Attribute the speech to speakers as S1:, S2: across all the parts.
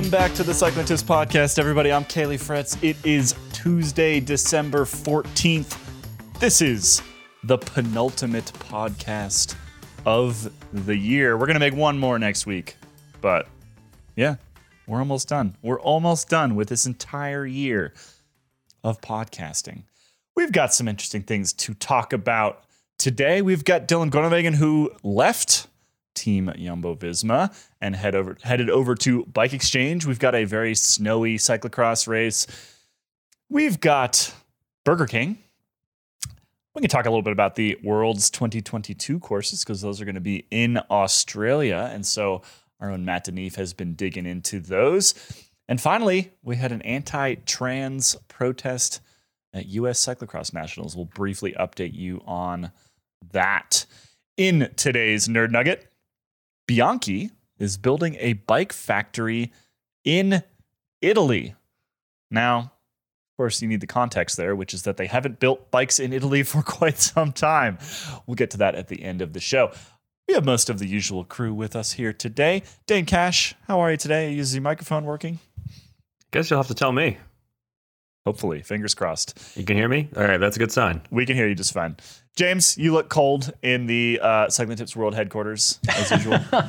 S1: Welcome back to the Cycling Tips Podcast, everybody. I'm Caley Fretz. It is Tuesday, December 14th. This is the penultimate podcast of the year. We're going to make one more next week, but yeah, we're almost done. We're almost done with this entire year of podcasting. We've got some interesting things to talk about today. We've got Dylan Groenewegen who left Team Jumbo Visma and head over headed over to Bike Exchange. We've got a very snowy cyclocross race. We've got Burger King. We can talk a little bit about the World's 2022 courses because those are going to be in Australia. And so our own Matt de Neef has been digging into those. And finally, we had an anti trans protest at US Cyclocross Nationals. We'll briefly update you on that. In today's Nerd Nugget, Bianchi is building a bike factory in Italy. Now, of course, you need the context there, which is that they haven't built bikes in Italy for quite some time. We'll get to that at the end of the show. We have most of the usual crew with us here today. Dane Cash, how are you today? Is your microphone working?
S2: Guess you'll have to tell me.
S1: Hopefully, fingers crossed.
S2: You can hear me? All right, that's a good sign.
S1: We can hear you just fine. James, you look cold in the uh, Cycling Tips World headquarters, as usual.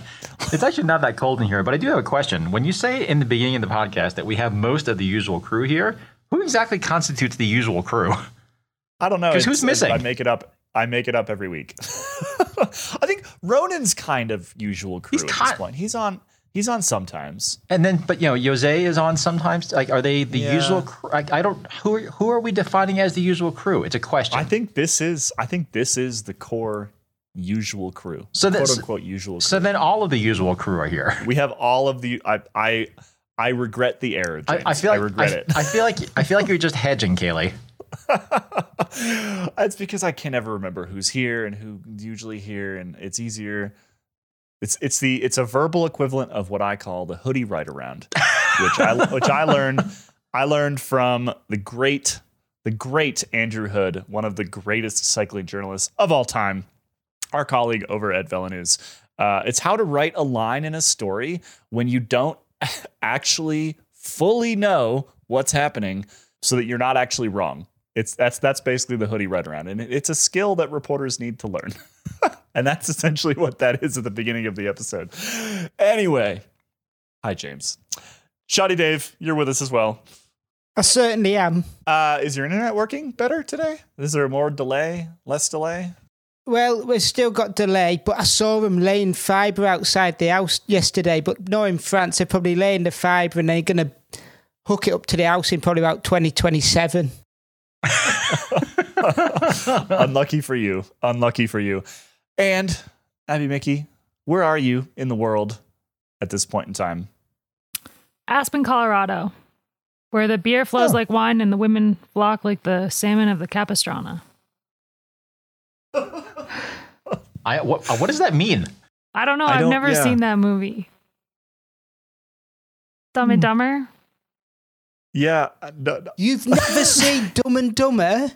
S3: It's actually not that cold in here, but I do have a question. When you say in the beginning of the podcast that we have most of the usual crew here, who exactly constitutes the usual crew?
S1: I don't know.
S3: 'Cause who's missing?
S1: I make it up. I make it up every week. I think Ronan's kind of usual crew
S3: He's
S1: at this
S3: kind-
S1: point. He's on. He's on sometimes.
S3: And then, but you know, Jose is on sometimes. Like, are they the
S1: Yeah.
S3: usual? Crew? I, I don't. Who are, who are we defining as the usual crew? It's a question.
S1: I think this is. I think this is the core usual crew.
S3: So
S1: quote unquote usual. Crew.
S3: so then, all of the usual crew are here.
S1: we have all of the. I. I. I regret the error.
S3: I. I feel like I
S1: regret
S3: I,
S1: it.
S3: I feel like I feel like you're just hedging, Caley.
S1: it's because I can never remember who's here and who usually here, and it's easier. It's it's the it's a verbal equivalent of what I call the hoodie ride around, which I which I learned I learned from the great the great Andrew Hood, one of the greatest cycling journalists of all time, our colleague over at Velo News. Uh, it's how to write a line in a story when you don't actually fully know what's happening, so that you're not actually wrong. It's that's that's basically the hoodie right around, and it's a skill that reporters need to learn, and that's essentially what that is at the beginning of the episode. Anyway, hi James, Shoddy Dave, you're with us as well.
S4: I certainly am.
S1: Uh, is your internet working better today? Is there more delay, less delay?
S4: Well, we've still got delay, but I saw them laying fibre outside the house yesterday. But no, in France, they're probably laying the fibre and they're going to hook it up to the house in probably about 2027.
S1: Unlucky for you. Unlucky for you. And Abby Mickey, where are you in the world at this point in time?
S5: Aspen, Colorado, where the beer flows
S4: Oh.
S5: like wine and the women flock like the salmon of the Capistrano.
S3: I what, what does that mean?
S5: I don't know.
S1: I
S5: I've
S1: don't-
S5: never
S1: yeah.
S5: seen that movie. Dumb and
S4: Hmm.
S5: Dumber.
S1: Yeah, uh, no, no.
S4: You've never seen Dumb and Dumber?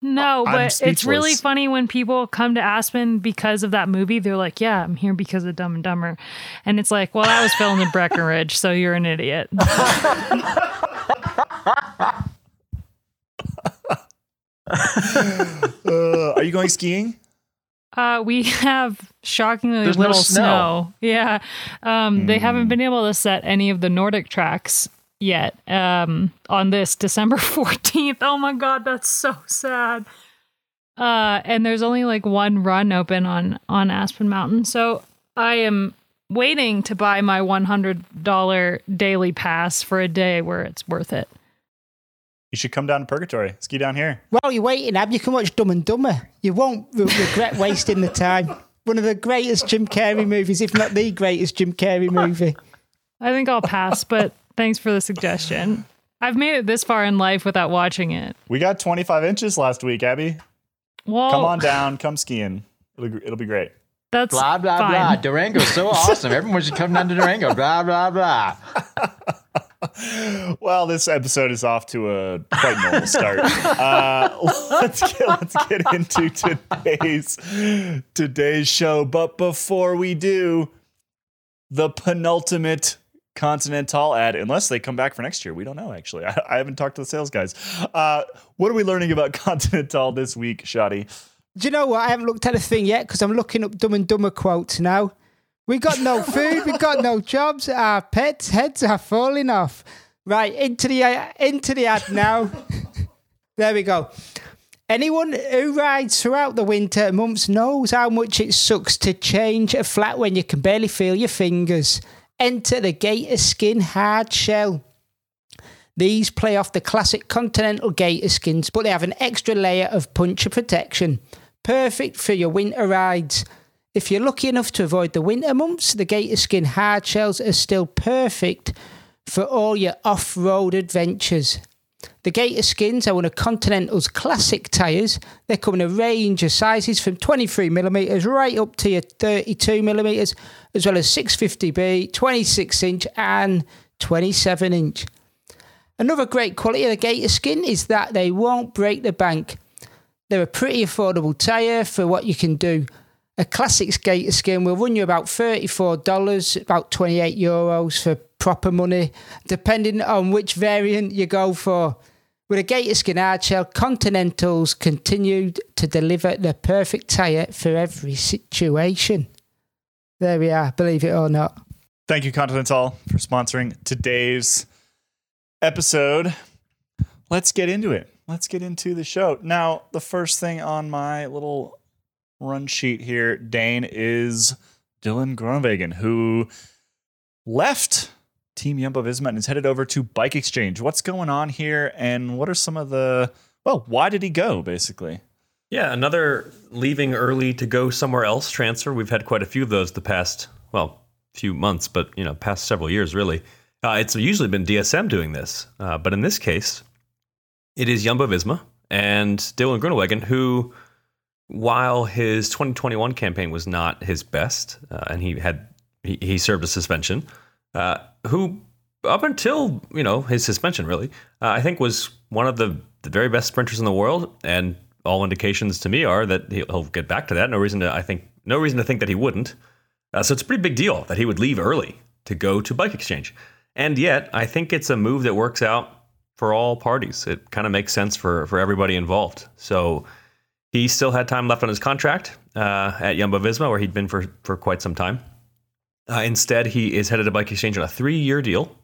S5: No,
S1: I'm
S5: but it's really funny when people come to Aspen because of that movie. They're like, "Yeah, I'm here because of Dumb and Dumber," and it's like, "Well, that was filmed in Breckenridge, so you're an idiot."
S1: Uh, are you going skiing?
S5: Uh, we have shockingly
S3: There's no
S5: little
S3: snow.
S5: snow. Yeah. Um, They
S1: Hmm.
S5: haven't been able to set any of the Nordic tracks yet um, on this December 14th. Oh my God, that's so sad. Uh, and there's only like one run open on, on Aspen Mountain. So I am waiting to buy my $100 daily pass for a day where it's worth it.
S1: You should come down to Purgatory. Ski down here.
S4: While you're waiting, Ab, you can watch Dumb and Dumber. You won't re- regret wasting the time. One of the greatest Jim Carrey movies, if not the greatest Jim Carrey movie.
S5: I think I'll pass, but thanks for the suggestion. I've made it this far in life without watching it.
S1: We got 25 inches last week, Abby.
S5: Well,
S1: Come on down. Come skiing. It'll, it'll be great.
S5: That's
S3: Blah blah
S5: fine.
S3: blah. Durango's so awesome. Everyone should come down to Durango. Blah blah blah.
S1: Well, this episode is off to a quite normal start. Uh, let's get let's get into today's today's show. But before we do, the penultimate Continental ad, unless they come back for next year. We don't know, actually. I, I haven't talked to the sales guys. Uh, what are we learning about Continental this week, Shoddy?
S4: Do you know what? I haven't looked at a thing yet because I'm looking up Dumb and Dumber quotes now. We got no food, we got no jobs, our pets' heads are falling off. Right, into the uh, into the ad now. there we go. Anyone who rides throughout the winter months knows how much it sucks to change a flat when you can barely feel your fingers. Enter the Gator Skin Hard Shell. These play off the classic Continental Gator skins, but they have an extra layer of puncture protection. Perfect for your winter rides. If you're lucky enough to avoid the winter months, the Gator Skin hard shells are still perfect for all your off road adventures. The Gator Skins are one of Continental's classic tyres. They come in a range of sizes from 23mm right up to your 32mm, as well as 650B, 26 inch, and 27 inch. Another great quality of the Gator Skin is that they won't break the bank. They're a pretty affordable tyre for what you can do. A classic Gator Skin will run you about $34, about 28 euros for proper money, depending on which variant you go for. With a Gator Skin hard shell, Continentals continued to deliver the perfect tyre for every situation. There we are, believe it or not.
S1: Thank you, Continental, for sponsoring today's episode. Let's get into it. Let's get into the show. Now, the first thing on my little run sheet here, Dane, is Dylan Groenewegen, who left Team Jumbo Visma and is headed over to Bike Exchange. What's going on here, and what are some of the well? Why did he go? Basically,
S2: Yeah, another leaving early to go somewhere else transfer. We've had quite a few of those the past, well, few months, but you know, past several years really. Uh, it's usually been DSM doing this, uh, but in this case, it is Jumbo Visma and Dylan Groenewegen, who, while his 2021 campaign was not his best, uh, and he had he, he served a suspension, uh, who up until you know his suspension really, uh, I think was one of the, the very best sprinters in the world, and all indications to me are that he'll, get back to that. No reason to I think no reason to think that he wouldn't. Uh, so it's a pretty big deal that he would leave early to go to Bike Exchange. And yet, I think it's a move that works out for all parties. It kind of makes sense for, for everybody involved. So he still had time left on his contract uh, at Jumbo Visma, where he'd been for, for quite some time. Uh, instead, he is headed to Bike Exchange on a three year deal,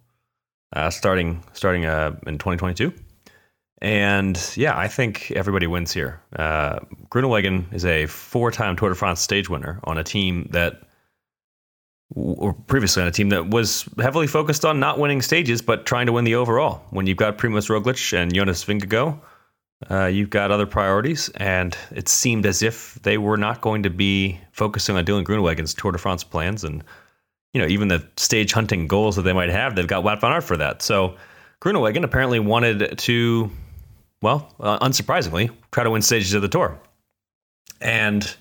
S2: uh, starting starting uh, in 2022. And yeah, I think everybody wins here. Uh, Groenewegen is a four time Tour de France stage winner on a team that or previously on a team that was heavily focused on not winning stages, but trying to win the overall. When you've got Primoz Roglic and Jonas Vingegaard, uh, you've got other priorities, and it seemed as if they were not going to be focusing on Dylan Groenewegen's Tour de France plans, and you know even the stage hunting goals that they might have. They've got Wout van Aert for that. So Groenewegen apparently wanted to, well, uh, unsurprisingly, try to win stages of the Tour, and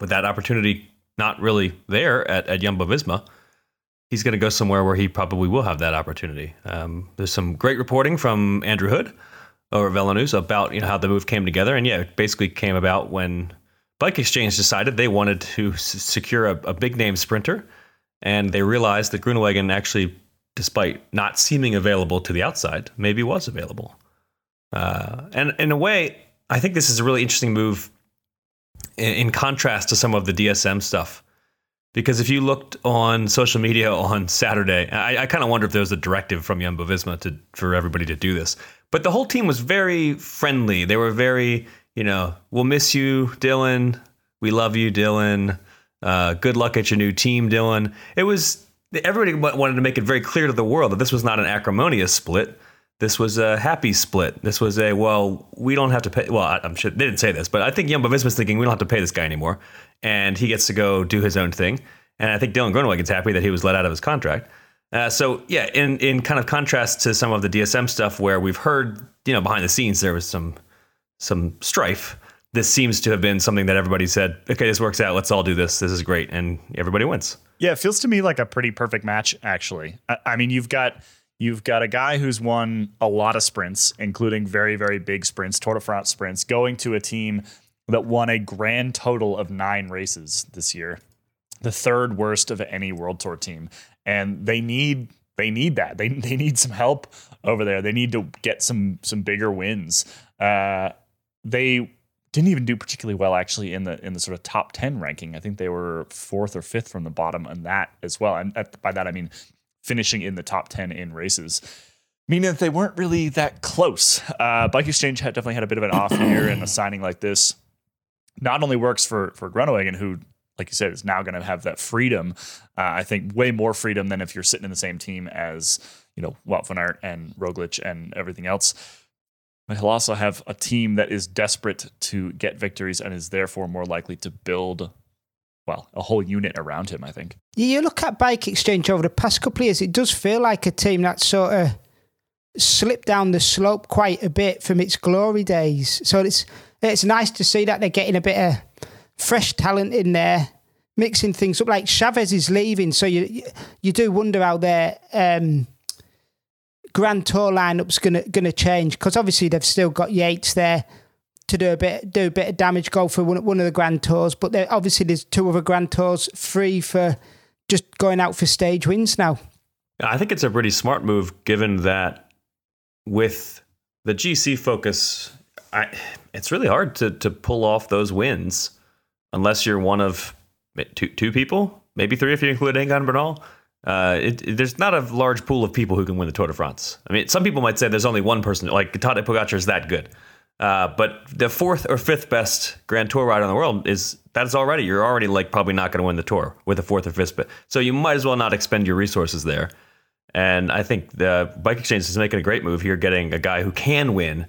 S2: with that opportunity not really there at, at Jumbo Visma, he's going to go somewhere where he probably will have that opportunity. Um, there's some great reporting from Andrew Hood over Velo News about you know how the move came together, and yeah, it basically came about when Bike Exchange decided they wanted to s- secure a, a big name sprinter, and they realized that Groenewegen actually, despite not seeming available to the outside, maybe was available. Uh, and in a way, I think this is a really interesting move in, in contrast to some of the DSM stuff. Because if you looked on social media on Saturday, I, I kind of wonder if there was a directive from Jumbo Visma to for everybody to do this. But the whole team was very friendly. They were very, you know, we'll miss you, Dylan. We love you, Dylan. Uh, good luck at your new team, Dylan. It was everybody wanted to make it very clear to the world that this was not an acrimonious split. This was a happy split. This was a well, we don't have to pay. Well, I- I'm sure they didn't say this, but I think Jumbo Visma's thinking we don't have to pay this guy anymore, and he gets to go do his own thing. And I think Dylan Groenewegen's happy that he was let out of his contract. Uh, so yeah, in in kind of contrast to some of the DSM stuff where we've heard, you know, behind the scenes there was some some strife. This seems to have been something that everybody said, okay, this works out. Let's all do this. This is great, and everybody wins.
S1: Yeah, it feels to me like a pretty perfect match, actually. I, I mean, you've got you've got a guy who's won a lot of sprints, including very, very big sprints, Tour de France sprints, going to a team that won a grand total of nine races this year, the third worst of any World Tour team. And they need they need that. They they need some help over there. They need to get some some bigger wins. Uh, they didn't even do particularly well actually in the in the sort of top 10 ranking. I think they were fourth or fifth from the bottom on that as well. And at, by that I mean finishing in the top 10 in races. Meaning that they weren't really that close. Uh, Bike Exchange had definitely had a bit of an off year, and a signing like this not only works for for Groenewegen, who, like you said, is now going to have that freedom. Uh, I think way more freedom than if you're sitting in the same team as you know Wout van Aert and Roglic and everything else. He'll also have a team that is desperate to get victories and is therefore more likely to build, well, a whole unit around him, I think.
S4: Yeah, you look at Bike Exchange over the past couple of years, it does feel like a team that sort of slipped down the slope quite a bit from its glory days. So it's it's nice to see that they're getting a bit of fresh talent in there, mixing things up. Like Chavez is leaving, so you you do wonder how their um, Grand Tour lineup's gonna gonna change because obviously they've still got Yates there to do a bit do a bit of damage, go for one, one of the Grand Tours, but there, obviously there's two other Grand Tours free for just going out for stage wins now.
S2: I think it's a pretty smart move given that with the GC focus, I, it's really hard to to pull off those wins unless you're one of two two people, maybe three if you include Egan Bernal. Uh, it, it, there's not a large pool of people who can win the Tour de France. I mean, some people might say there's only one person, like Tadej Pogacar is that good. Uh, but the fourth or fifth best Grand Tour rider in the world is that's already you're already like probably not going to win the tour with a fourth or fifth. But So you might as well not expend your resources there. And I think the Bike Exchange is making a great move here, getting a guy who can win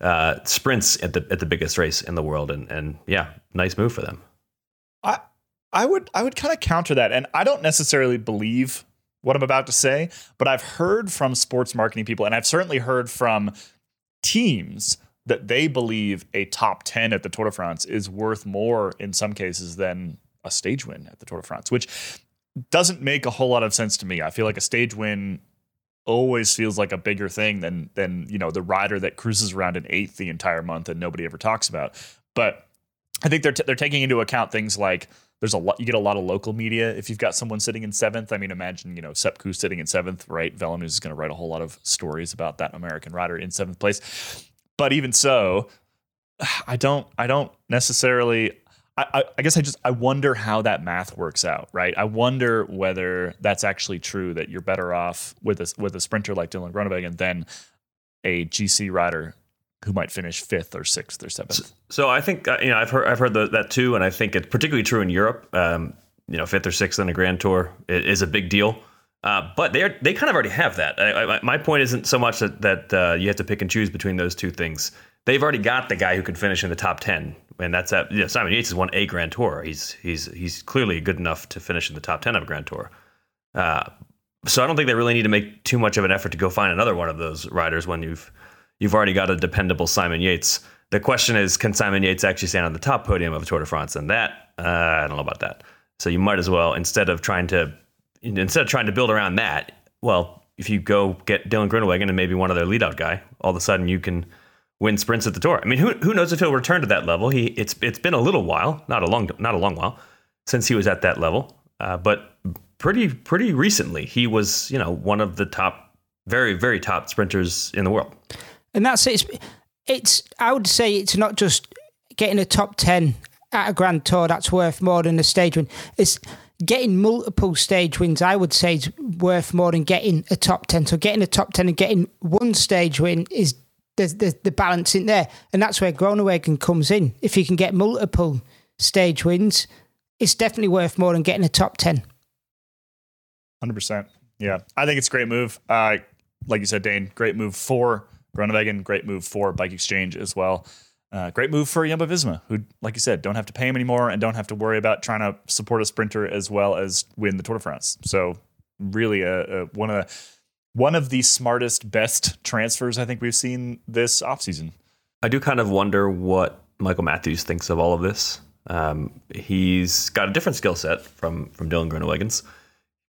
S2: uh, sprints at the at the biggest race in the world, and and yeah, nice move for them.
S1: I I would I would kind of counter that, and I don't necessarily believe what I'm about to say, but I've heard from sports marketing people, and I've certainly heard from teams that they believe a top 10 at the Tour de France is worth more in some cases than a stage win at the Tour de France, which doesn't make a whole lot of sense to me. I feel like a stage win always feels like a bigger thing than than you know the rider that cruises around in eighth the entire month and nobody ever talks about. But I think they're t- they're taking into account things like there's a lot you get a lot of local media if you've got someone sitting in seventh. I mean, imagine you know Sepp Kuss sitting in seventh, right? Velo is going to write a whole lot of stories about that American rider in seventh place. But even so, I don't I don't necessarily I, I, guess I just I wonder how that math works out, right? I wonder whether that's actually true that you're better off with a with a sprinter like Dylan Groenewegen than a GC rider who might finish fifth or sixth or seventh.
S2: So, so I think uh, you know I've heard I've heard the, that too, and I think it's particularly true in Europe. Um, you know, fifth or sixth in a Grand Tour is a big deal. Uh, but they are, they kind of already have that. I, I, my point isn't so much that, that uh, you have to pick and choose between those two things. They've already got the guy who can finish in the top ten and that's at you know, Simon Yates has won a Grand Tour. He's he's he's clearly good enough to finish in the top ten of a Grand Tour. Uh, so I don't think they really need to make too much of an effort to go find another one of those riders when you've you've already got a dependable Simon Yates. The question is, can Simon Yates actually stand on the top podium of a Tour de France? And that uh, I don't know about that. So you might as well instead of trying to instead of trying to build around that, well, if you go get Dylan Groenewegen and maybe one other lead out guy, all of a sudden you can win sprints at the tour. I mean, who who knows if he'll return to that level? He it's it's been a little while, not a long not a long while since he was at that level, uh, but pretty pretty recently he was you know one of the top, very very top sprinters in the world.
S4: And that's it. It's, it's I would say it's not just getting a top ten at a Grand Tour that's worth more than a stage win. It's getting multiple stage wins, I would say, is worth more than getting a top 10. So getting a top 10 and getting one stage win is there's, there's the balance in there. And that's where Groenewegen comes in. If you can get multiple stage wins, it's definitely worth more than getting a top 10.
S1: 100%. Yeah. I think it's a great move. Uh, like you said, Dane, great move for Groenewegen, great move for Bike Exchange as well. Uh, great move for Jumbo Visma, who, like you said, don't have to pay him anymore and don't have to worry about trying to support a sprinter as well as win the Tour de France. So, really, a, a one of the one of the smartest, best transfers I think we've seen this offseason.
S2: I do kind of wonder what Michael Matthews thinks of all of this. Um, he's got a different skill set from from Dylan Groenewegen's.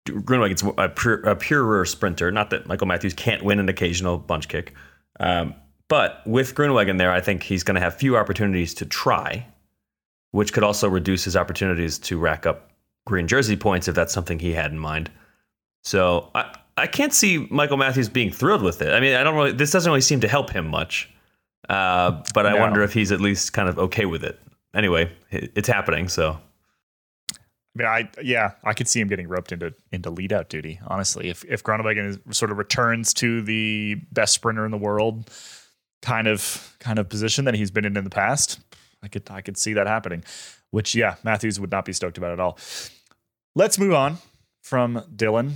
S2: Groenewegen's a, a purer sprinter. Not that Michael Matthews can't win an occasional bunch kick, um, but with Groenewegen there, I think he's going to have few opportunities to try, which could also reduce his opportunities to rack up green jersey points if that's something he had in mind. So I, I can't see Michael Matthews being thrilled with it. I mean, I don't really. This doesn't really seem to help him much. Uh, but I
S1: No.
S2: wonder if he's at least kind of okay with it. Anyway, it's happening. So
S1: I mean, I yeah, I could see him getting roped into into lead out duty. Honestly, if if Groenewegen is, sort of returns to the best sprinter in the world, kind of kind of position that he's been in in the past, I could I could see that happening. Which yeah, Matthews would not be stoked about at all. Let's move on from Dylan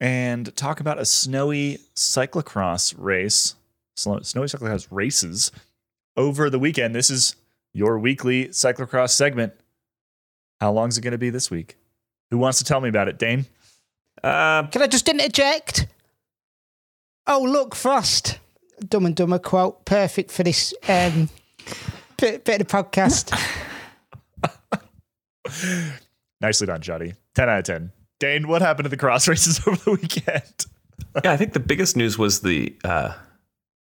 S1: and talk about a snowy cyclocross race, snowy cyclocross races over the weekend. This is your weekly cyclocross segment. How long is it going to be this week? Who wants to tell me about it, Dane?
S2: uh,
S4: Can I just interject? Oh, look, Frost. Dumb and Dumber quote. Perfect for this um, bit, bit of the podcast.
S1: Nicely done, Jody. 10 out of 10. Dane, what happened to the cross races over the weekend?
S2: yeah, I think the biggest news was the uh,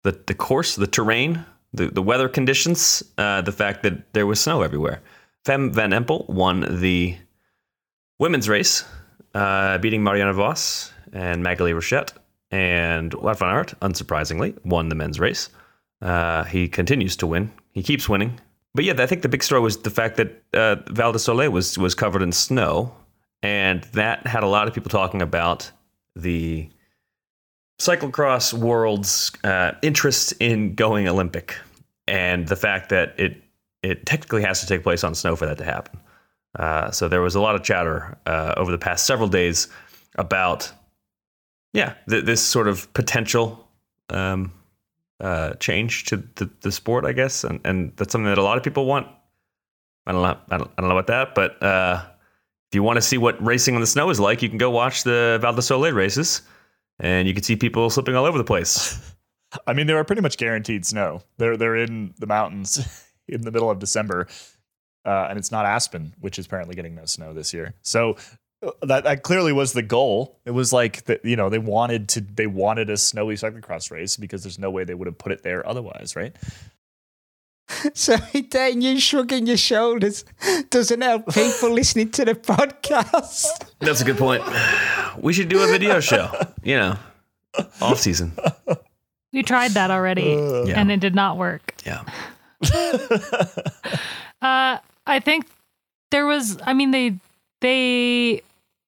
S2: the the course, the terrain, the the weather conditions, uh, the fact that there was snow everywhere. Fem Van Empel won the women's race, uh, beating Marianne Vos and Maghalie Rochette, and Wout van Aert, unsurprisingly, won the men's race. Uh, he continues to win. He keeps winning. But yeah, I think the big story was the fact that uh, Val di Sole was was covered in snow, and that had a lot of people talking about the cyclocross world's uh, interest in going Olympic, and the fact that it it technically has to take place on snow for that to happen. Uh, so there was a lot of chatter uh, over the past several days about, yeah, th- this sort of potential um, uh, change to the, the sport, I guess, and and that's something that a lot of people want. I don't know, I don't, I don't know about that, but uh, if you want to see what racing on the snow is like, you can go watch the Val di Sole races, and you can see people slipping all over the place.
S1: I mean, they are pretty much guaranteed snow. They're they're in the mountains in the middle of December, uh, and it's not Aspen, which is apparently getting no snow this year. So uh, that, that clearly was the goal. It was like that, you know, they wanted to they wanted a snowy cyclocross race because there's no way they would have put it there otherwise, right?
S4: so, Dane, you shrugging your shoulders doesn't help people listening to the podcast.
S2: That's a good point. We should do a video show, you know, off season.
S5: We tried that already,
S2: Yeah.
S5: and it did not work.
S2: Yeah.
S5: Uh, I think there was. I mean, they they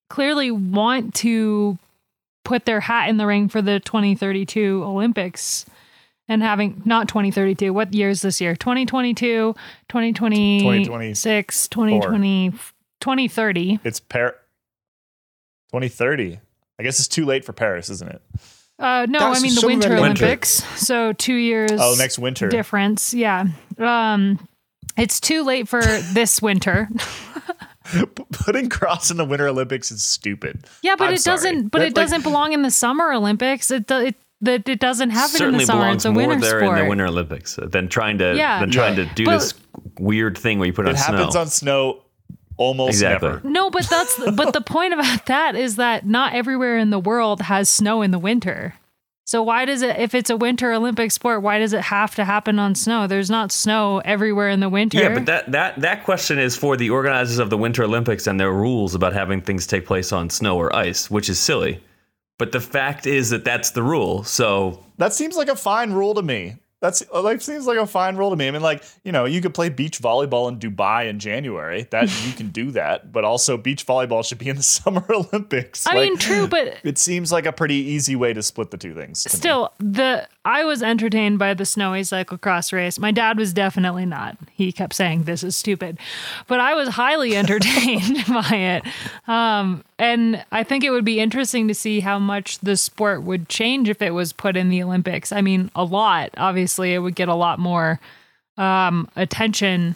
S5: clearly want to put their hat in the ring for the 2032 Olympics. And having not 2032, what year is this year? 2022, 2026, 2020, 2030.
S1: It's Par 2030. I guess it's too late for Paris, isn't it?
S5: Uh, no,
S4: That's
S5: I mean the
S4: Summer
S5: Winter
S2: Olympics.
S5: Olympics. So two years.
S1: Oh, next winter.
S5: difference. Yeah. Um, it's too late for this winter.
S1: P- Putting cross in the Winter Olympics is stupid.
S5: Yeah, but
S1: I'm
S5: it
S1: sorry.
S5: doesn't. But
S1: That,
S5: it
S1: like-
S5: doesn't belong in the Summer Olympics. It do- it that it doesn't have it in
S2: Certainly
S5: the summer.
S2: belongs
S5: It's a
S2: more
S5: winter
S2: there
S5: sport.
S2: in the Winter Olympics than trying to
S5: Yeah.
S2: than trying
S1: Yeah.
S2: to do
S5: But-
S2: this weird thing where you put it
S1: It
S2: on
S1: happens
S2: snow.
S1: on snow almost
S2: Exactly.
S1: never.
S5: No, but that's but the point about that is that not everywhere in the world has snow in the winter. So why does it if it's a winter Olympic sport, why does it have to happen on snow? There's not snow everywhere in the winter.
S2: Yeah, but that, that that question is for the organizers of the Winter Olympics and their rules about having things take place on snow or ice, which is silly. But the fact is that that's the rule. So
S1: That seems like a fine rule to me. That's like seems like a fine rule to me. I mean, like you know, you could play beach volleyball in Dubai in January. That you can do that, but also beach volleyball should be in the Summer Olympics.
S5: I
S1: Like,
S5: mean, true, but
S1: it seems like a pretty easy way to split the two things. to me.
S5: Still, the I was entertained by the snowy cyclocross race. My dad was definitely not. He kept saying this is stupid, but I was highly entertained by it. Um, and I think it would be interesting to see how much the sport would change if it was put in the Olympics. I mean, a lot. Obviously, it would get a lot more um, attention,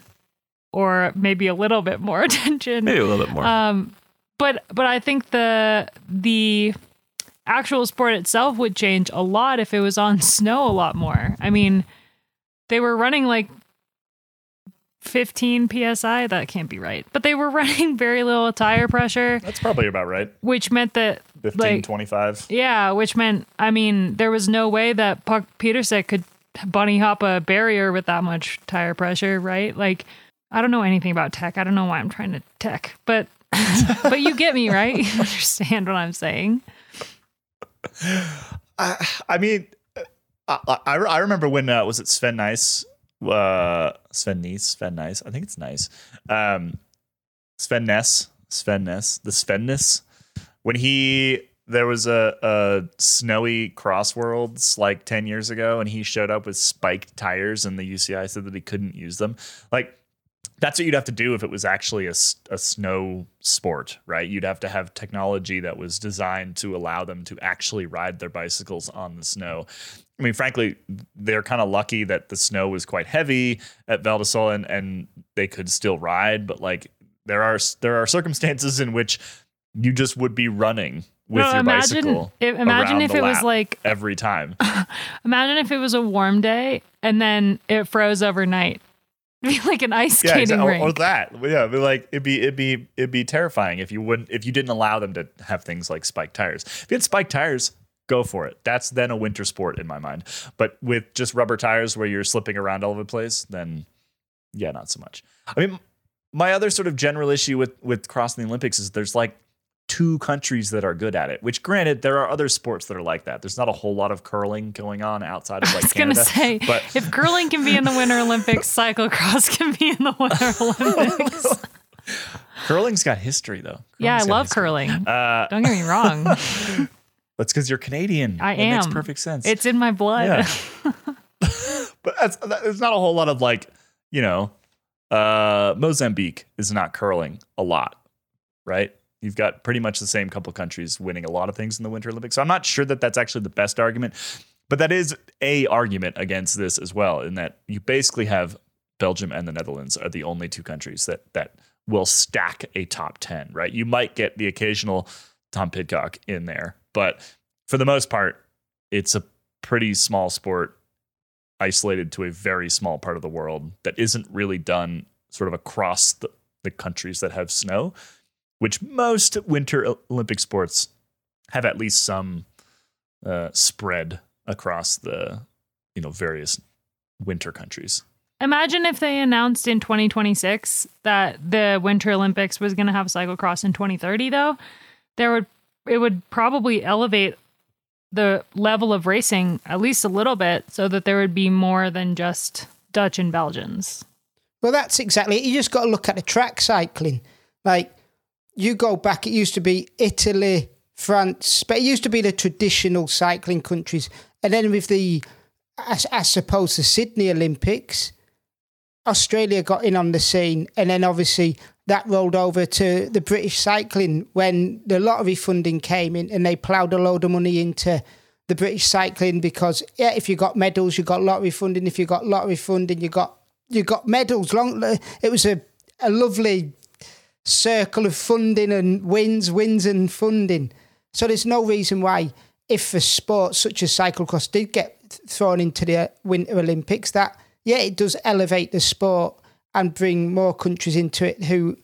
S5: or maybe a little bit more attention
S2: maybe a little bit more.
S5: Um, but but I think the the actual sport itself would change a lot if it was on snow a lot more. I mean, they were running like 15 psi. That can't be right. But they were running very little tire pressure,
S1: That's probably about right.
S5: which meant that
S1: 15,
S5: like
S1: 25.
S5: yeah, which meant I mean there was no way that Puck Pieterse could bunny hop a barrier with that much tire pressure, right? Like I don't know anything about tech. I don't know why I'm trying to tech, but but you get me, right? You understand what I'm saying?
S1: I, I mean, I, I, I remember when uh, was it Sven Nys, uh, Sven Nys, Sven Nys. I think it's nice. Um, Sven Ness, Sven Ness, the Sven Ness. When he there was a, a snowy cross worlds like 10 years ago and he showed up with spiked tires and the UCI said that he couldn't use them. Like that's what you'd have to do if it was actually a, a snow sport, right? You'd have to have technology that was designed to allow them to actually ride their bicycles on the snow. I mean, frankly, they're kind of lucky that the snow was quite heavy at Val Sole and, and they could still ride, but like there are there are circumstances in which you just would be running with
S5: No,
S1: your
S5: imagine
S1: bicycle.
S5: if- imagine if
S1: the
S5: it was like-
S1: every time.
S5: Imagine if it was a warm day and then it froze overnight. It'd be like an ice
S1: yeah,
S5: skating
S1: exactly.
S5: rink.
S1: Or, or that. Yeah, but like it'd be it'd be it'd be terrifying if you wouldn't if you didn't allow them to have things like spiked tires. If you had spiked tires, go for it. That's then a winter sport in my mind. But with just rubber tires where you're slipping around all over the place, then yeah, not so much. I mean, my other sort of general issue with with crossing the Olympics is there's like two countries that are good at it. Which, granted, there are other sports that are like that. There's not a whole lot of curling going on outside of like
S5: I was
S1: Canada.
S5: gonna say,
S1: but
S5: if curling can be in the Winter Olympics, cyclocross can be in the Winter Olympics.
S1: curling's got history though.
S5: yeah, I love
S1: history.
S5: curling.
S1: Uh,
S5: Don't get me wrong;
S1: that's because you're Canadian.
S5: I
S1: it Makes
S5: am.
S1: perfect sense.
S5: it's in my blood.
S1: Yeah. but that's that, there's not a whole lot of like you know uh mozambique is not curling a lot right you've got pretty much the same couple countries winning a lot of things in the winter olympics. So i'm not sure that that's actually the best argument but that is a argument against this as well in that you basically have belgium and the netherlands are the only two countries that that will stack a top 10 right? You might get the occasional tom pidcock in there but for the most part it's a pretty small sport isolated to a very small part of the world that isn't really done sort of across the, the countries that have snow, which most winter Olympic sports have at least some uh, spread across the you know various winter countries.
S5: Imagine if they announced in 2026 that the Winter Olympics was going to have cyclocross in 2030 though. There would it would probably elevate the level of racing at least a little bit so that there would be more than just Dutch and Belgians.
S4: Well, that's exactly it. You just got to look at the track cycling. Like, you go back, it used to be Italy, France, but it used to be the traditional cycling countries. And then with the, I, I suppose, the Sydney Olympics, Australia got in on the scene. And then obviously that rolled over to the British cycling when the lottery funding came in and they ploughed a load of money into the British cycling because yeah, if you got medals, you got lottery funding. If you got lottery funding, you got you got medals. Long it was a a lovely circle of funding and wins, wins and funding. So there's no reason why if a sport such as cyclocross did get thrown into the Winter Olympics, that yeah, it does elevate the sport and bring more countries into it who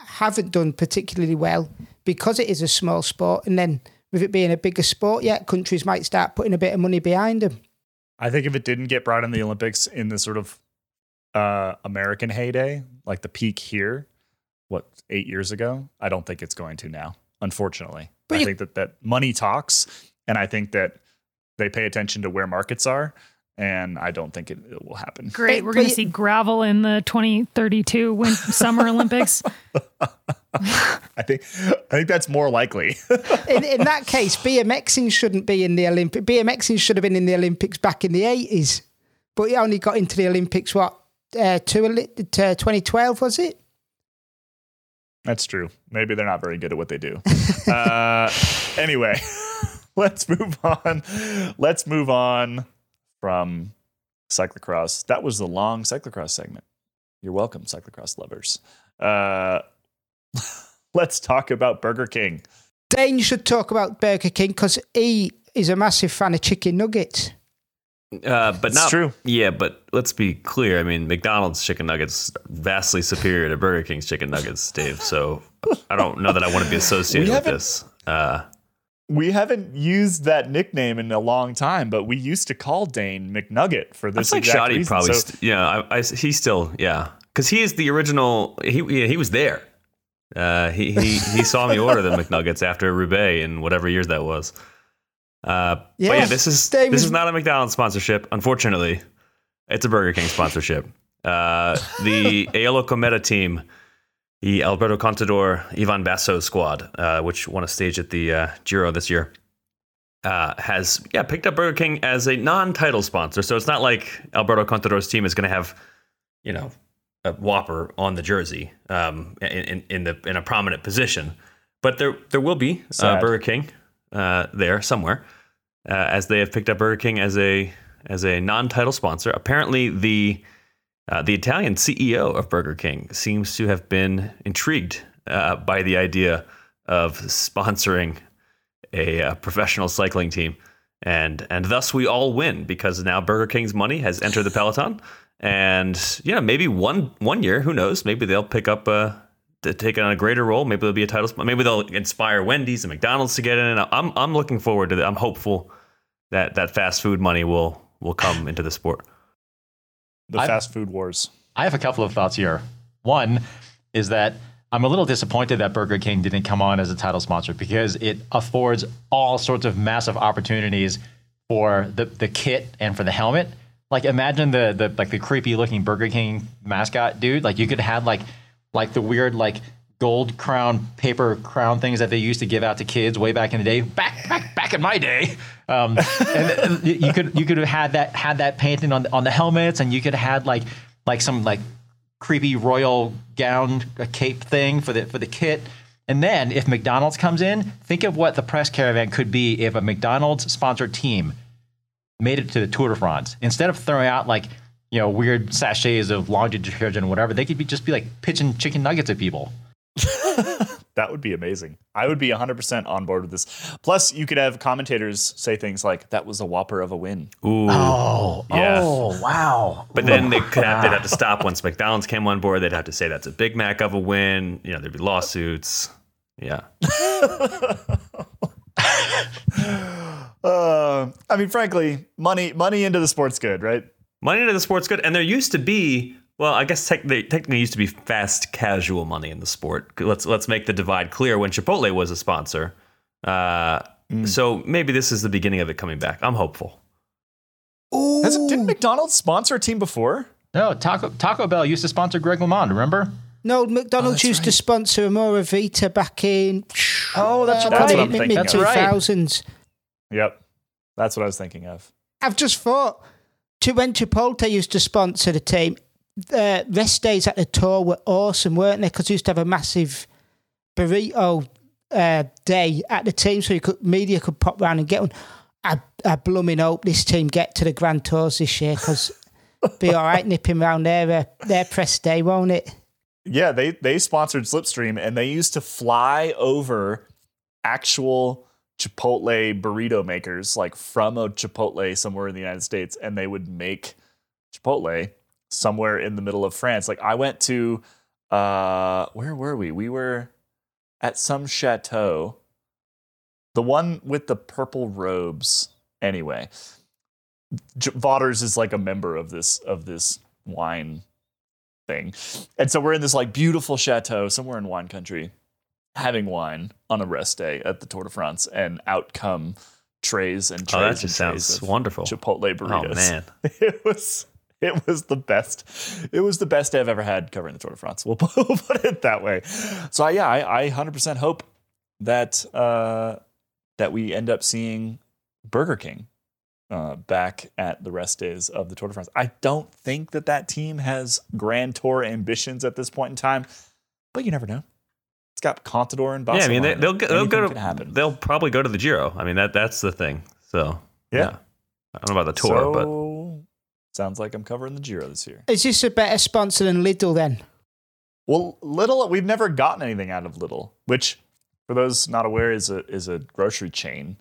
S4: haven't done particularly well because it is a small sport. And then with it being a bigger sport, yeah, countries might start putting a bit of money behind them.
S1: I think if it didn't get brought in the Olympics in the sort of uh, American heyday, like the peak here, what eight years ago, I don't think it's going to now. Unfortunately,
S4: But
S1: I
S4: you-
S1: think that that money talks, and I think that they pay attention to where markets are, and I don't think it, it will happen.
S5: Great, we're going to see gravel in the 2032 win- Summer Olympics.
S1: I think I think that's more likely.
S4: in, in that case, BMXing shouldn't be in the Olympic. BMXing should have been in the Olympics back in the eighties, but it only got into the Olympics what uh, to, Oli- to 2012 was it?
S1: That's true. Maybe they're not very good at what they do. uh, anyway, let's move on. Let's move on from cyclocross. That was the long cyclocross segment. You're welcome, cyclocross lovers. Uh, let's talk about Burger King.
S4: Dane should talk about Burger King because he is a massive fan of chicken nuggets.
S2: Uh, but
S1: It's
S2: not
S1: true.
S2: Yeah, but let's be clear. I mean, McDonald's chicken nuggets vastly superior to Burger King's chicken nuggets, Dave. So I don't know that I want to be associated with this. Uh,
S1: We haven't used that nickname in a long time, but we used to call Dane McNugget for
S2: I
S1: this
S2: think
S1: exact
S2: Shoddy
S1: reason.
S2: probably,
S1: So-
S2: st- yeah, I, I, he's still, yeah, because he is the original. He yeah, he was there. Uh, he he he saw me order the McNuggets after Roubaix in whatever years that was. Uh, but
S4: Yeah,
S2: this is this is not a McDonald's sponsorship. Unfortunately, it's a Burger King sponsorship. Uh, the Eolo Kometa team, the Alberto Contador Ivan Basso squad, uh, which won a stage at the uh, Giro this year, uh, has yeah picked up Burger King as a non-title sponsor. So it's not like Alberto Contador's team is going to have, you know, a Whopper on the jersey um, in, in, in the in a prominent position, but there there will be uh, Burger King uh, there somewhere, uh, as they have picked up Burger King as a as a non-title sponsor. Apparently, the uh, the Italian CEO of Burger King seems to have been intrigued uh, by the idea of sponsoring a uh, professional cycling team, and and thus we all win because now Burger King's money has entered the peloton, and know maybe one one year, who knows, maybe they'll pick up a. To take on a greater role, maybe there'll be a title. sp- Maybe they'll inspire Wendy's and McDonald's to get in. And I'm I'm looking forward to that. I'm hopeful that that fast food money will will come into the sport.
S1: The
S3: I-
S1: fast food wars.
S3: I have a couple of thoughts here. One is that I'm a little disappointed that Burger King didn't come on as a title sponsor because it affords all sorts of massive opportunities for the, the kit and for the helmet. Like imagine the the like the creepy looking Burger King mascot dude. Like you could have like like the weird like gold crown paper crown things that they used to give out to kids way back in the day. Back back back in my day. Um, and you could you could have had that had that painting on on the helmets, and you could have had like like some like creepy royal gown a cape thing for the for the kit. And then if McDonald's comes in, think of what the press caravan could be if a McDonald's sponsored team made it to the Tour de France. Instead of throwing out like you know weird sachets of laundry detergent or whatever, they could be just be like pitching chicken nuggets at people.
S1: That would be amazing. I would be 100% on board with this. Plus, you could have commentators say things like, that was a whopper of a win.
S2: Ooh.
S3: Oh,
S2: Yeah.
S3: oh, wow.
S2: But then they could have, they'd have to stop once McDonald's came on board. They'd have to say that's a Big Mac of a win. You know, there'd be lawsuits. Yeah.
S1: Uh, I mean, frankly, money money into the sport's good, right?
S2: Money into the sport's good. And there used to be, well, I guess tech, they technically used to be fast casual money in the sport. Let's let's make the divide clear when Chipotle was a sponsor. Uh, So maybe this is the beginning of it coming back. I'm hopeful.
S1: Has it, didn't McDonald's sponsor a team before?
S3: No, Taco Taco Bell used to sponsor Greg LeMond. Remember?
S4: No, McDonald's
S1: that's
S4: used to sponsor Amora Vita back in.
S3: Oh, that's
S4: uh,
S3: right.
S1: What I'm
S4: mid
S1: thinking of.
S4: two thousands.
S1: Yep. That's what I was thinking of.
S4: I've just thought to when Chipotle used to sponsor the team, uh, rest days at the tour were awesome, weren't they? Because they used to have a massive burrito uh, day at the team, so you could media could pop round and get one. I, I blooming hope this team get to the Grand Tours this year because be all right nipping round their uh, their press day, won't it?
S1: Yeah, they they sponsored Slipstream and they used to fly over actual Chipotle burrito makers, like from a Chipotle somewhere in the United States, and they would make Chipotle somewhere in the middle of France. Like I went to uh where were we? We were at some chateau. The one with the purple robes. Anyway, J- is like a member of this of this wine thing. And so we're in this like beautiful chateau somewhere in wine country, having wine on a rest day at the Tour de France, and out come trays and trays
S2: Oh, that just sounds wonderful.
S1: Chipotle burritos.
S2: Oh man.
S1: It was it was the best. It was the best day I've ever had covering the Tour de France. We'll put, we'll put it that way. So yeah, I, I 100% hope that uh, that we end up seeing Burger King uh, back at the rest days of the Tour de France. I don't think that that team has Grand Tour ambitions at this point in time, but you never know. It's got Contador and Basso.
S2: yeah, I mean they, they'll, go, they'll
S1: Anything
S2: go to
S1: happen.
S2: they'll probably go to the Giro. I mean that that's the thing. So
S1: Yeah.
S2: I don't know about the tour, but
S1: sounds like I'm covering the Giro this year.
S4: Is this a better sponsor than Lidl then?
S1: Well, Lidl, we've never gotten anything out of Lidl, which, for those not aware, is a is a grocery chain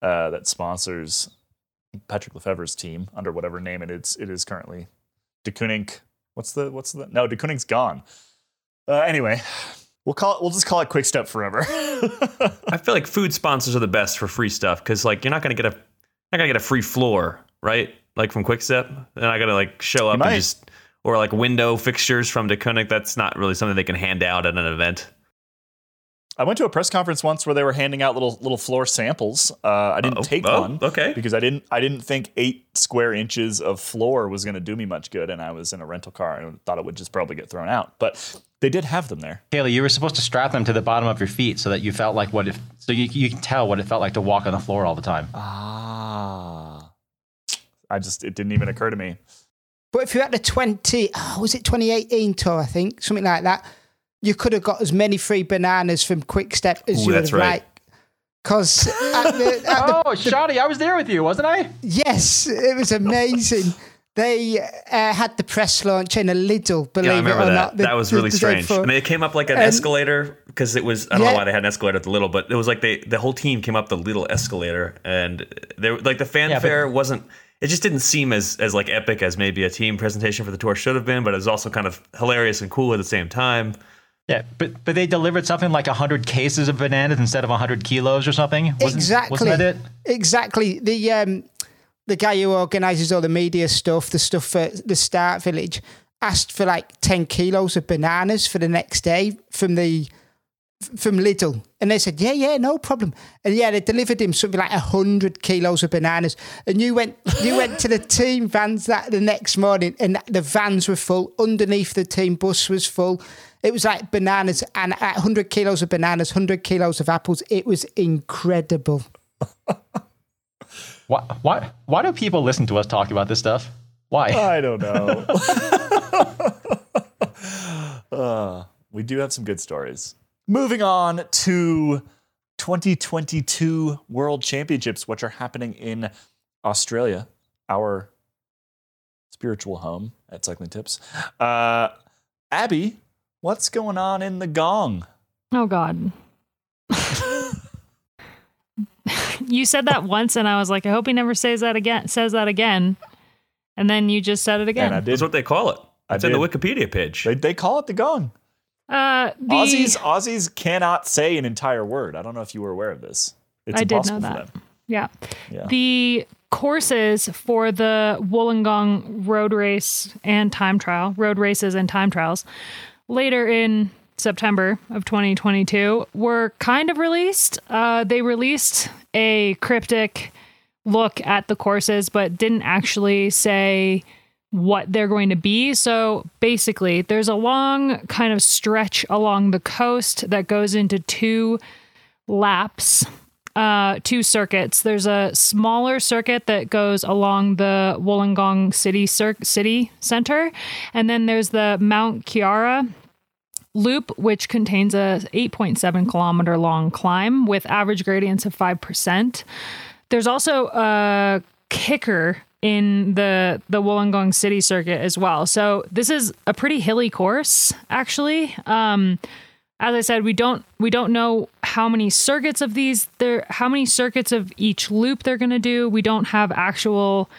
S1: uh, that sponsors Patrick Lefevre's team under whatever name it is. It is currently Deceuninck. What's the what's the no? Deceuninck's gone. Uh, anyway, we'll call it. We'll just call it Quick Step forever.
S2: I feel like food sponsors are the best for free stuff because like you're not gonna get a not gonna get a free floor, right? Like from Quickstep, they're not gonna like show up and just or like window fixtures from Deceuninck. That's not really something they can hand out at an event.
S1: I went to a press conference once where they were handing out little little floor samples. Uh, I didn't
S2: Oh,
S1: take
S2: oh,
S1: one,
S2: okay.
S1: because I didn't I didn't think eight square inches of floor was going to do me much good, and I was in a rental car and thought it would just probably get thrown out. But they did have them there.
S3: Caley, you were supposed to strap them to the bottom of your feet so that you felt like what if so you you can tell what it felt like to walk on the floor all the time.
S1: Ah, I just it didn't even occur to me.
S4: But if you're at the 20, oh, was it 2018 tour, I think, something like that, you could have got as many free bananas from Quick Step as
S2: Ooh,
S4: you would
S2: that's
S4: have
S2: right.
S4: liked. Because at the, at the
S3: Oh, Shadi, I was there with you, wasn't I?
S4: Yes, it was amazing. They uh, had the press launch in a Lidl, believe
S2: Yeah, I remember
S4: it or
S2: that.
S4: not. the-
S2: that was really
S4: the day
S2: strange.
S4: before.
S2: I mean, it came up like an
S4: And-
S2: escalator because it was. I don't
S4: Yeah.
S2: know why they had an escalator at the Lidl, but it was like they the whole team came up the little escalator, and there like the fanfare wasn't. It just didn't seem as as like epic as maybe a team presentation for the tour should have been, but it was also kind of hilarious and cool at the same time.
S3: Yeah, but but they delivered something like hundred cases of bananas instead of hundred kilos or something. Wasn't,
S4: exactly.
S3: Wasn't that it?
S4: Exactly. The um, the guy who organises all the media stuff, the stuff for the Start Village, asked for like ten kilos of bananas for the next day from the from Lidl, and they said, "Yeah, yeah, no problem." And yeah, they delivered him something like hundred kilos of bananas. And you went, you went to the team vans that the next morning, and the vans were full. Underneath the team bus was full. It was like bananas, and at hundred kilos of bananas, hundred kilos of apples. It was incredible.
S3: Why, why why do people listen to us talk about this stuff? Why?
S1: I don't know. uh, we do have some good stories. Moving on to 2022 World Championships, which are happening in Australia, our spiritual home at Cycling Tips. Uh, Abby, what's going on in the gong?
S5: Oh God. you said that once, and I was like, I hope he never says that again. Says that again, and then you just said it again.
S1: And I
S2: That's what they call it.
S1: I
S2: It's in the. Wikipedia page.
S1: They, they call it the gong.
S5: uh, the,
S1: Aussies Aussies cannot say an entire word. I don't know if you were aware of this. It's
S5: I did know
S1: impossible for
S5: that.
S1: them.
S5: Yeah.
S1: Yeah.
S5: The courses for the Wollongong road race and time trial, road races and time trials, later in September of 2022 were kind of released. Uh, they released a cryptic look at the courses, but didn't actually say what they're going to be. So basically, there's a long kind of stretch along the coast that goes into two laps uh, two circuits. There's a smaller circuit that goes along the Wollongong City cir- City Center, and then there's the Mount Keira loop, which contains a 8.7 kilometer long climb with average gradients of five percent. There's also a kicker in the the Wollongong City circuit as well. So this is a pretty hilly course, actually. Um, as I said, we don't we don't know how many circuits of these there how many circuits of each loop they're going to do. We don't have actual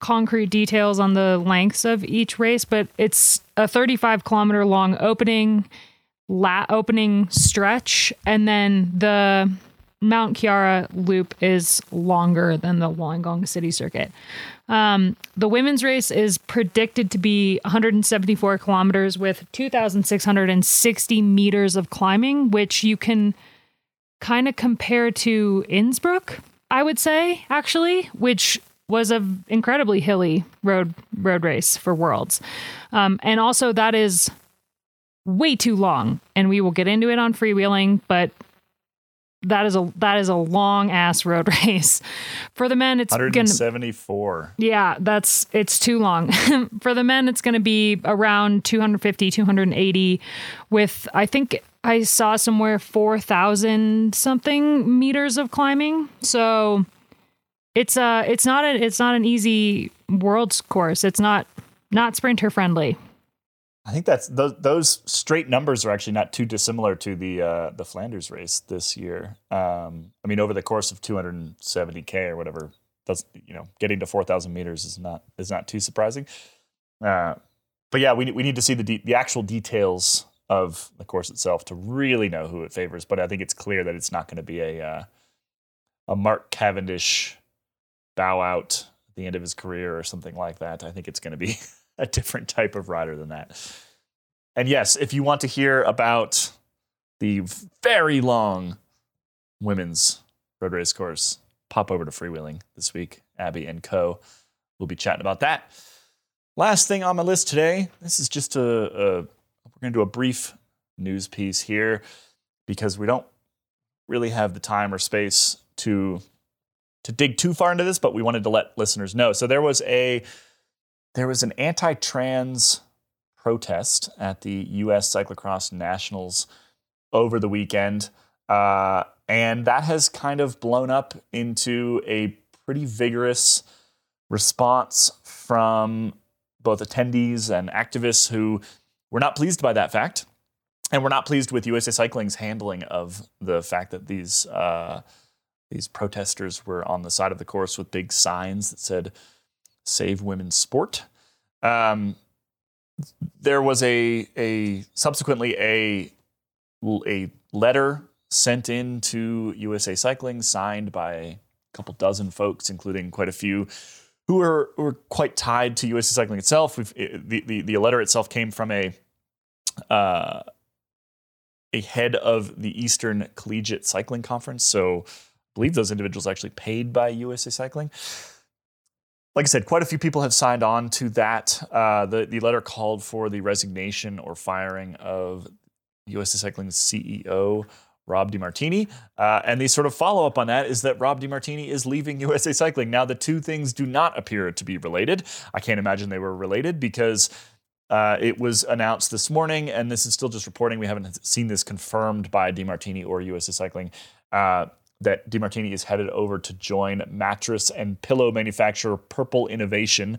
S5: concrete details on the lengths of each race, but it's a 35 kilometer long opening la opening stretch and then the Mount Keira loop is longer than the Wollongong City circuit. Um, the women's race is predicted to be 174 kilometers with 2,660 meters of climbing, which you can kind of compare to Innsbruck, I would say, actually, which was an incredibly hilly road road race for Worlds, um, and also that is way too long. And we will get into it on freewheeling, but that is a that is a long ass road race. For the men, it's gonna yeah, that's it's too long. For the men, it's going to be around 250, 280 with I think I saw somewhere 4,000 something meters of climbing. So it's uh it's not a it's not an easy world's course. It's not not sprinter friendly.
S1: I think that's those, those straight numbers are actually not too dissimilar to the uh, the Flanders race this year. Um, I mean, over the course of 270k or whatever, that's you know, getting to 4,000 meters is not is not too surprising. Uh, but yeah, we we need to see the de- the actual details of the course itself to really know who it favors. But I think it's clear that it's not going to be a uh, a Mark Cavendish bow out at the end of his career or something like that. I think it's going to be a different type of rider than that. And yes, if you want to hear about the very long women's road race course. Pop over to freewheeling this week. Abby and Co. We'll be chatting about that. Last thing on my list today. This is just a, a we're going to do a brief news piece here because we don't really have the time or space to to dig too far into this, but we wanted to let listeners know. So there was a there was an anti-trans protest at the U.S. Cyclocross Nationals over the weekend, uh, and that has kind of blown up into a pretty vigorous response from both attendees and activists who were not pleased by that fact, and were not pleased with USA Cycling's handling of the fact that these uh, these protesters were on the side of the course with big signs that said "Save Women's Sport." Um, there was a a subsequently a a letter sent in to USA Cycling, signed by a couple dozen folks, including quite a few who were, were quite tied to USA Cycling itself. It, the, the the letter itself came from a uh, a head of the Eastern Collegiate Cycling Conference, so believe those individuals actually paid by USA Cycling like I said, quite a few people have signed on to that. Uh, the, the letter called for the resignation or firing of USA Cycling's CEO, Rob DeMartini. Uh, and the sort of follow up on that is that Rob DeMartini is leaving USA Cycling. Now, the two things do not appear to be related. I can't imagine they were related because uh, it was announced this morning, and this is still just reporting. We haven't seen this confirmed by DeMartini or USA Cycling. Uh, that DeMartini is headed over to join mattress and pillow manufacturer Purple Innovation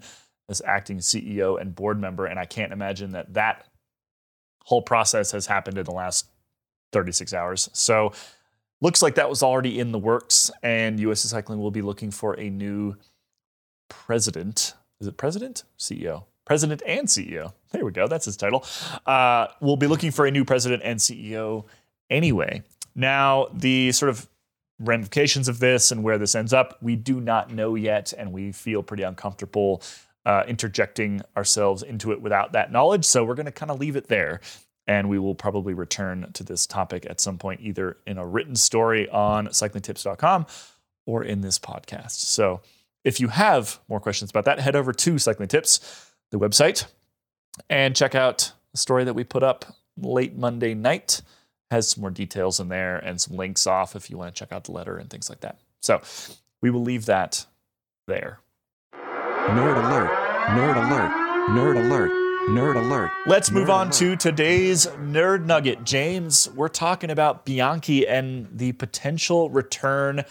S1: as acting CEO and board member. And I can't imagine that that whole process has happened in the last 36 hours. So looks like that was already in the works, and USA Cycling will be looking for a new president. Is it president? CEO. President and CEO. There we go. That's his title. Uh, we'll be looking for a new president and CEO anyway. Now, the sort of ramifications of this and where this ends up, we do not know yet, and we feel pretty uncomfortable uh, interjecting ourselves into it without that knowledge. So we're going to kind of leave it there. And we will probably return to this topic at some point, either in a written story on cyclingtips.com or in this podcast. So if you have more questions about that, head over to Cycling Tips, the website, and check out the story that we put up late Monday night has some more details in there and some links off if you want to check out the letter and things like that. So we will leave that there.
S6: Nerd alert, nerd alert, nerd alert, nerd alert.
S1: Let's move
S6: Nerd
S1: on
S6: alert.
S1: to today's nerd nugget. James, we're talking about Bianchi and the potential return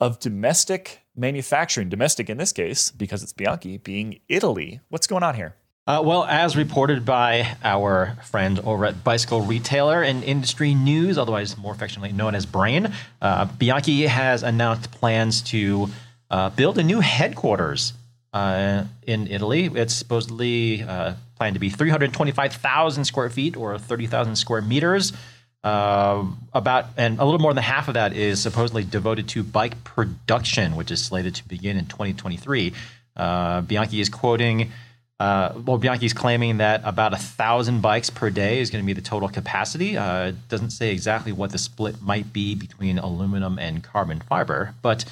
S1: of domestic manufacturing. Domestic in this case, because it's Bianchi, being Italy. What's going on here?
S3: Uh, well, as reported by our friend over at Bicycle Retailer and Industry News, otherwise more affectionately known as Brain, uh, Bianchi has announced plans to uh, build a new headquarters uh, in Italy. It's supposedly uh, planned to be 325,000 square feet or 30,000 square meters. Uh, about and a little more than half of that is supposedly devoted to bike production, which is slated to begin in 2023. Uh, Bianchi is quoting. Uh, well, Bianchi's claiming that about a thousand bikes per day is going to be the total capacity. Uh, it doesn't say exactly what the split might be between aluminum and carbon fiber, but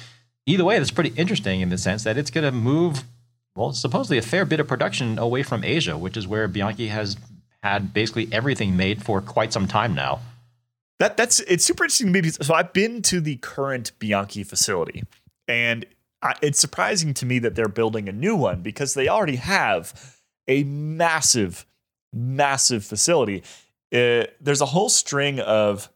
S3: either way, that's pretty interesting in the sense that it's going to move, well, supposedly a fair bit of production away from Asia, which is where Bianchi has had basically everything made for quite some time now.
S1: That that's it's super interesting to me. Because, so I've been to the current Bianchi facility, and It's surprising to me that they're building a new one because they already have a massive, massive facility. Uh, there's a whole string of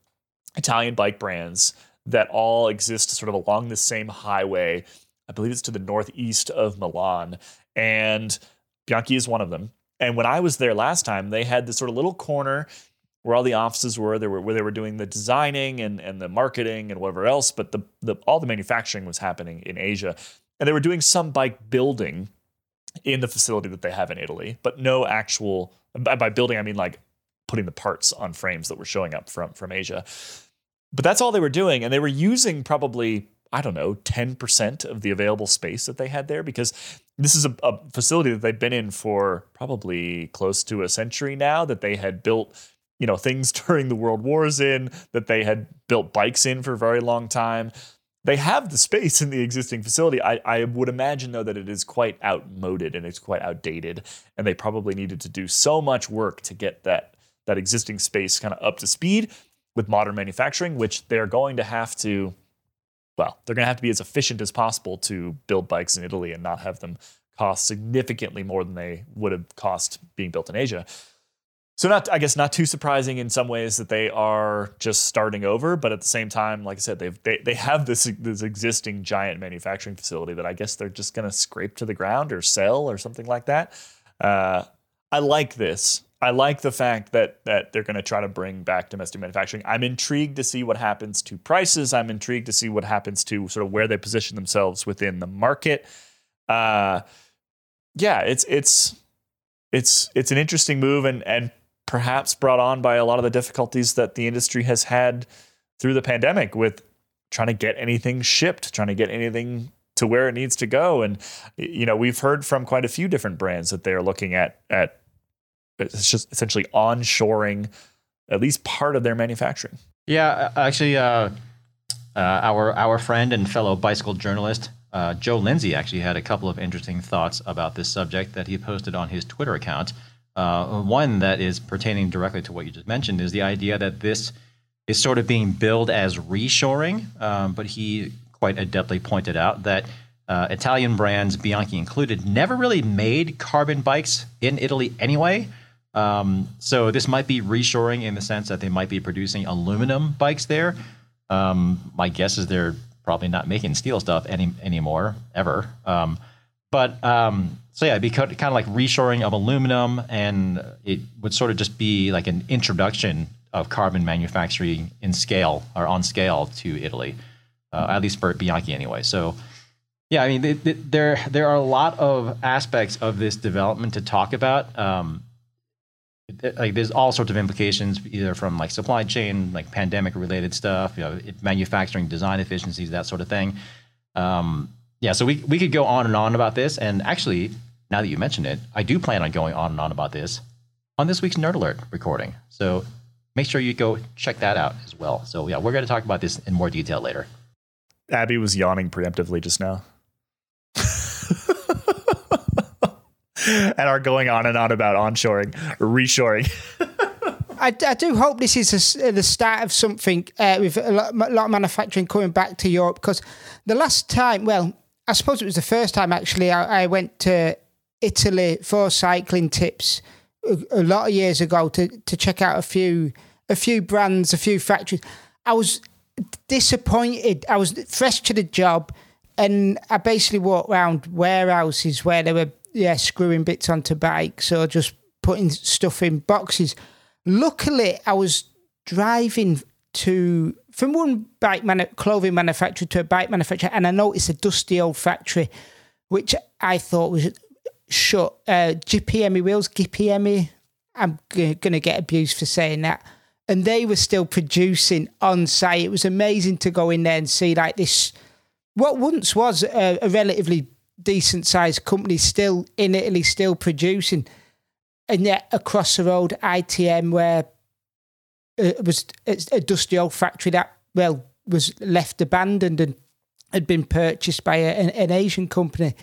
S1: Italian bike brands that all exist sort of along the same highway. I believe it's to the northeast of Milan, and Bianchi is one of them. And when I was there last time, they had this sort of little corner where all the offices were. They were where they were doing the designing and, and the marketing and whatever else, but the, the all the manufacturing was happening in Asia. And they were doing some bike building in the facility that they have in Italy, but no actual by, by building I mean like putting the parts on frames that were showing up from from Asia. But that's all they were doing, and they were using probably I don't know, 10% of the available space that they had there because this is a, a, facility that they've been in for probably close to a century now that they had built you know things during the world wars in that they had built bikes in for a very long time. They have the space in the existing facility. I, I would imagine though that it is quite outmoded and it's quite outdated and they probably needed to do so much work to get that that existing space kind of up to speed with modern manufacturing which they're going to have to well they're going to have to be as efficient as possible to build bikes in italy and not have them cost significantly more than they would have cost being built in asia so not I guess not too surprising in some ways that they are just starting over, but at the same time, like I said, they've they, they have this this existing giant manufacturing facility that I guess they're just gonna scrape to the ground or sell or something like that. Uh, I like this. I like the fact that that they're going to try to bring back domestic manufacturing. I'm intrigued to see what happens to prices. I'm intrigued to see what happens to sort of where they position themselves within the market. Uh, yeah, it's it's it's it's an interesting move and and perhaps brought on by a lot of the difficulties that the industry has had through the pandemic with trying to get anything shipped, trying to get anything to where it needs to go. And you know, we've heard from quite a few different brands that they're looking at at it's just essentially onshoring at least part of their manufacturing.
S3: Yeah, actually, uh, uh, our our friend and fellow bicycle journalist uh, Joe Lindsay actually had a couple of interesting thoughts about this subject that he posted on his Twitter account. Uh, one that is pertaining directly to what you just mentioned is the idea that this is sort of being billed as reshoring, um, but he quite adeptly pointed out that uh, Italian brands, Bianchi included, never really made carbon bikes in Italy anyway. Um, so this might be reshoring in the sense that they might be producing aluminum bikes there. Um, my guess is they're probably not making steel stuff any anymore ever. Um, but um, so yeah, it'd be kind of like reshoring of aluminum, and it would sort of just be like an introduction of carbon manufacturing in scale or on scale to Italy, uh, at least for Bianchi anyway. So yeah, I mean, th- th- there there are a lot of aspects of this development to talk about. Um, like there's all sorts of implications either from like supply chain like pandemic related stuff you know manufacturing design efficiencies that sort of thing um, yeah so we, we could go on and on about this and actually now that you mention it i do plan on going on and on about this on this week's nerd alert recording so make sure you go check that out as well so yeah we're going to talk about this in more detail later
S1: Abby was yawning preemptively just now. and are going on and on about onshoring, reshoring.
S4: I, I do hope this is a s the start of something uh, with a lot, a lot of manufacturing coming back to Europe because the last time, well, I suppose it was the first time actually I, I went to Italy for cycling tips a, a lot of years ago to, to check out a few a few brands, a few factories. I was disappointed. I was fresh to the job, and I basically walked around warehouses where they were yeah screwing bits onto bikes or just putting stuff in boxes. Luckily, I was driving to from one bike manu- clothing manufacturer to a bike manufacturer, and I noticed a dusty old factory, which I thought was shut. Uh, GPME wheels, GPME. I'm g- gonna get abused for saying that. And they were still producing on site. It was amazing to go in there and see like this, what once was a, a relatively decent sized company, still in Italy, still producing. And yet across the road, ITM, where it was a dusty old factory that well was left abandoned and had been purchased by a, an, an Asian company.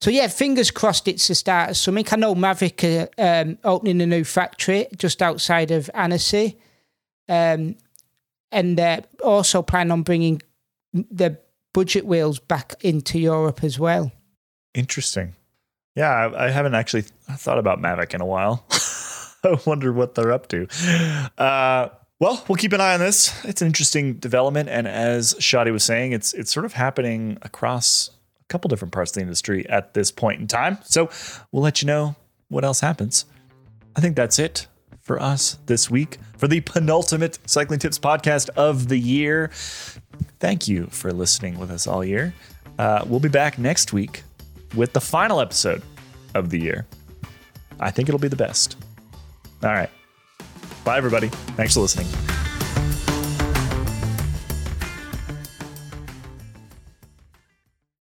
S4: So yeah, fingers crossed it's the start of something. I know Mavic are um, opening a new factory just outside of Annecy, um, and uh, also plan on bringing the budget wheels back into Europe as well.
S1: Interesting. Yeah, I, I haven't actually thought about Mavic in a while. I wonder what they're up to. Uh, well, we'll keep an eye on this. It's an interesting development, and as Shadi was saying, it's it's sort of happening across a couple different parts of the industry at this point in time. So we'll let you know what else happens. I think that's it for us this week for the penultimate cycling tips podcast of the year. Thank you for listening with us all year. Uh, we'll be back next week with the final episode of the year. I think it'll be the best. All right. Bye, everybody. Thanks for listening.